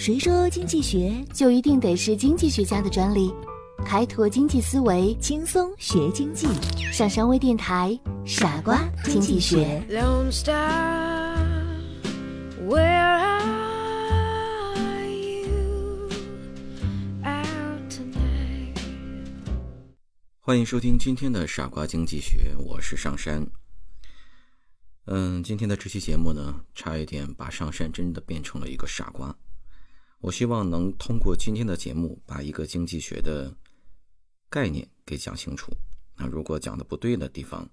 谁说经济学就一定得是经济学家的专利？开拓经济思维，轻松学经济？上山微电台，傻瓜经济学。欢迎收听今天的傻瓜经济学，我是上山。嗯，今天的这期节目呢，差一点把上山真的变成了一个傻瓜。我希望能通过今天的节目，把一个经济学的概念给讲清楚。那如果讲的不对的地方，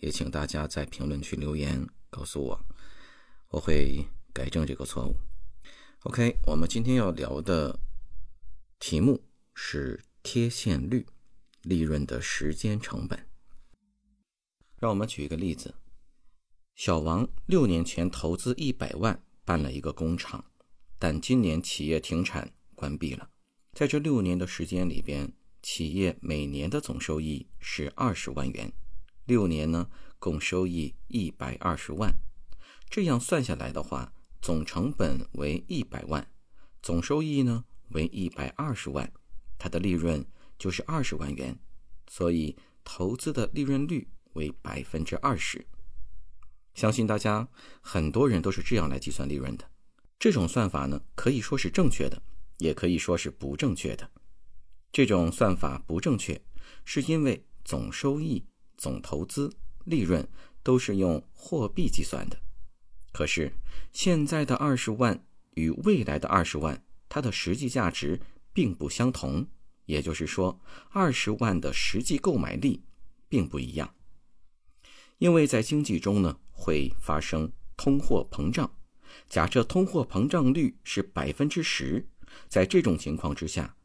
也请大家在评论区留言告诉我，我会改正这个错误。OK，我们今天要聊的题目是贴现率，利润的时间成本。让我们举一个例子：小王六年前投资一百万办了一个工厂。但今年企业停产关闭了，在这六年的时间里边，企业每年的总收益是二十万元，六年呢共收益一百二十万，这样算下来的话，总成本为一百万，总收益呢为一百二十万，它的利润就是二十万元，所以投资的利润率为百分之二十。相信大家很多人都是这样来计算利润的。这种算法呢，可以说是正确的，也可以说是不正确的。这种算法不正确，是因为总收益、总投资、利润都是用货币计算的。可是现在的二十万与未来的二十万，它的实际价值并不相同。也就是说，二十万的实际购买力并不一样。因为在经济中呢，会发生通货膨胀。假设通货膨胀率是百分之十，在这种情况之下，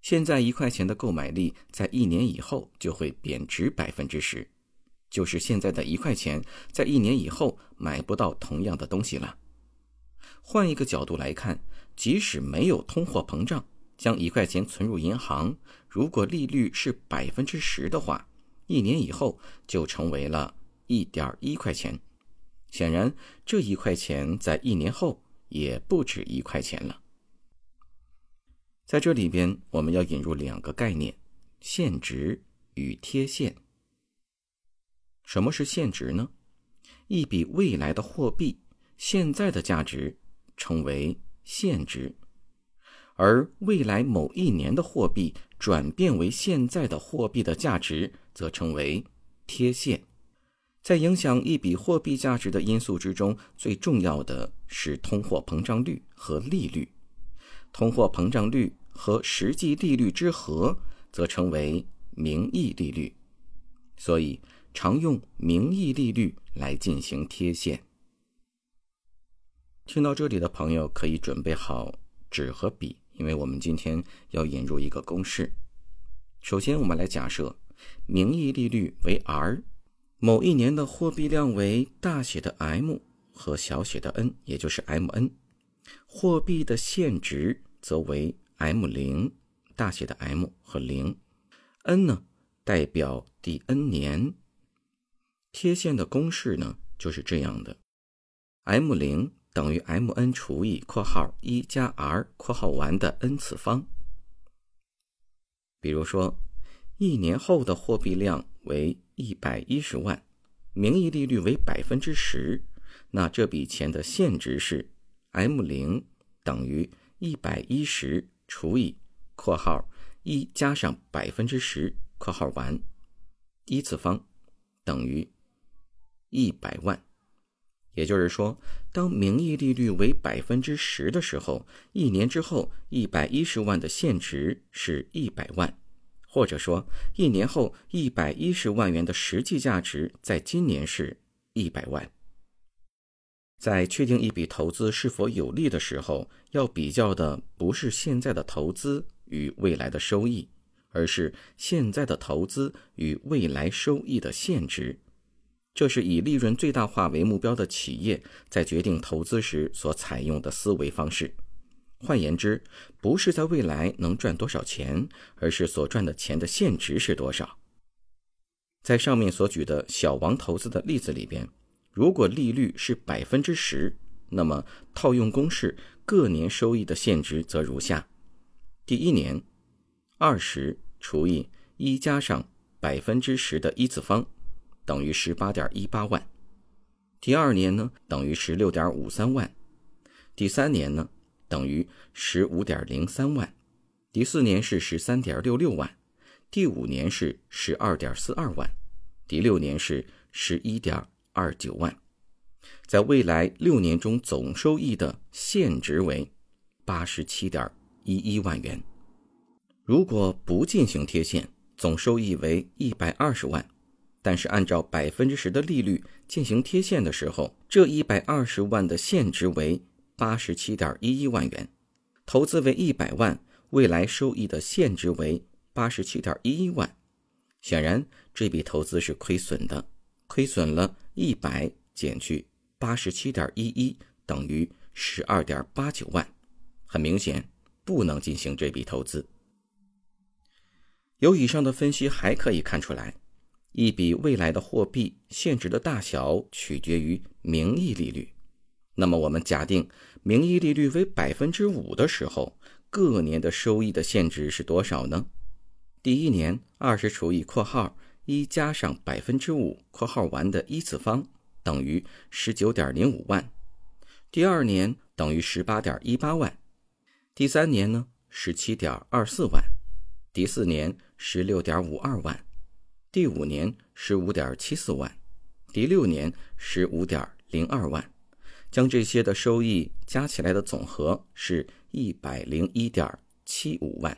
现在一块钱的购买力在一年以后就会贬值百分之十，就是现在的一块钱在一年以后买不到同样的东西了。换一个角度来看，即使没有通货膨胀，将一块钱存入银行，如果利率是百分之十的话，一年以后就成为了一点一块钱。显然，这一块钱在一年后也不止一块钱了。在这里边，我们要引入两个概念：现值与贴现。什么是现值呢？一笔未来的货币现在的价值称为现值，而未来某一年的货币转变为现在的货币的价值则称为贴现。在影响一笔货币价值的因素之中，最重要的是通货膨胀率和利率。通货膨胀率和实际利率之和，则称为名义利率。所以，常用名义利率来进行贴现。听到这里的朋友可以准备好纸和笔，因为我们今天要引入一个公式。首先，我们来假设名义利率为 R。某一年的货币量为大写的 M 和小写的 n，也就是 MN。货币的现值则为 M 零，大写的 M 和零，n 呢代表第 n 年。贴现的公式呢就是这样的：M 零等于 MN 除以括号一加 R 括号完的 n 次方。比如说，一年后的货币量为。一百一十万，名义利率为百分之十，那这笔钱的现值是 M 零等于一百一十除以括号一加上百分之十括号完一次方等于一百万。也就是说，当名义利率为百分之十的时候，一年之后一百一十万的现值是一百万。或者说，一年后一百一十万元的实际价值，在今年是一百万。在确定一笔投资是否有利的时候，要比较的不是现在的投资与未来的收益，而是现在的投资与未来收益的现值。这是以利润最大化为目标的企业在决定投资时所采用的思维方式。换言之，不是在未来能赚多少钱，而是所赚的钱的现值是多少。在上面所举的小王投资的例子里边，如果利率是百分之十，那么套用公式各年收益的现值则如下：第一年，二十除以一加上百分之十的一次方，等于十八点一八万；第二年呢，等于十六点五三万；第三年呢，等于十五点零三万；第四年是十三点六六万；第五年是十二点四二万；第六年是十一点二九万。在未来六年中，总收益的现值为八十七点一一万元。如果不进行贴现，总收益为一百二十万。但是按照百分之十的利率进行贴现的时候，这一百二十万的现值为八十七点一一万元。投资为一百万，未来收益的现值为八十七点一一万。显然，这笔投资是亏损的，亏损了一百减去。八十七点一一等于十二点八九万，很明显不能进行这笔投资。由以上的分析还可以看出来，一笔未来的货币现值的大小取决于名义利率。那么我们假定名义利率为百分之五的时候，各年的收益的现值是多少呢？第一年二十除以括号一加上百分之五括号完的一次方。等于十九点零五万，第二年等于十八点一八万，第三年呢十七点二四万，第四年十六点五二万，第五年十五点七四万，第六年十五点零二万，将这些的收益加起来的总和是一百零一点七五万。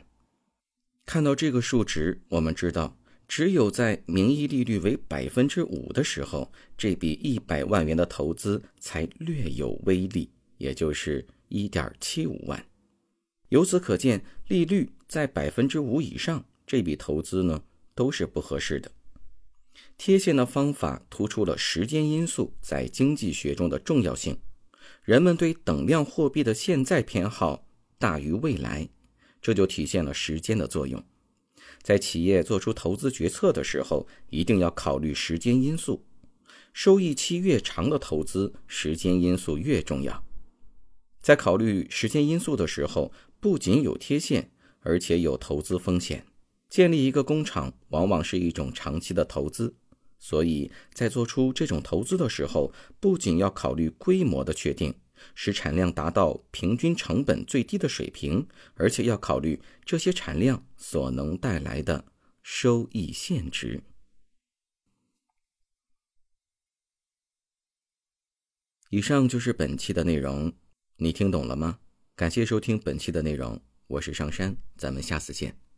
看到这个数值，我们知道。只有在名义利率为百分之五的时候，这笔一百万元的投资才略有威力，也就是一点七五万。由此可见，利率在百分之五以上，这笔投资呢都是不合适的。贴现的方法突出了时间因素在经济学中的重要性。人们对等量货币的现在偏好大于未来，这就体现了时间的作用。在企业做出投资决策的时候，一定要考虑时间因素。收益期越长的投资，时间因素越重要。在考虑时间因素的时候，不仅有贴现，而且有投资风险。建立一个工厂往往是一种长期的投资，所以在做出这种投资的时候，不仅要考虑规模的确定。使产量达到平均成本最低的水平，而且要考虑这些产量所能带来的收益现值。以上就是本期的内容，你听懂了吗？感谢收听本期的内容，我是上山，咱们下次见。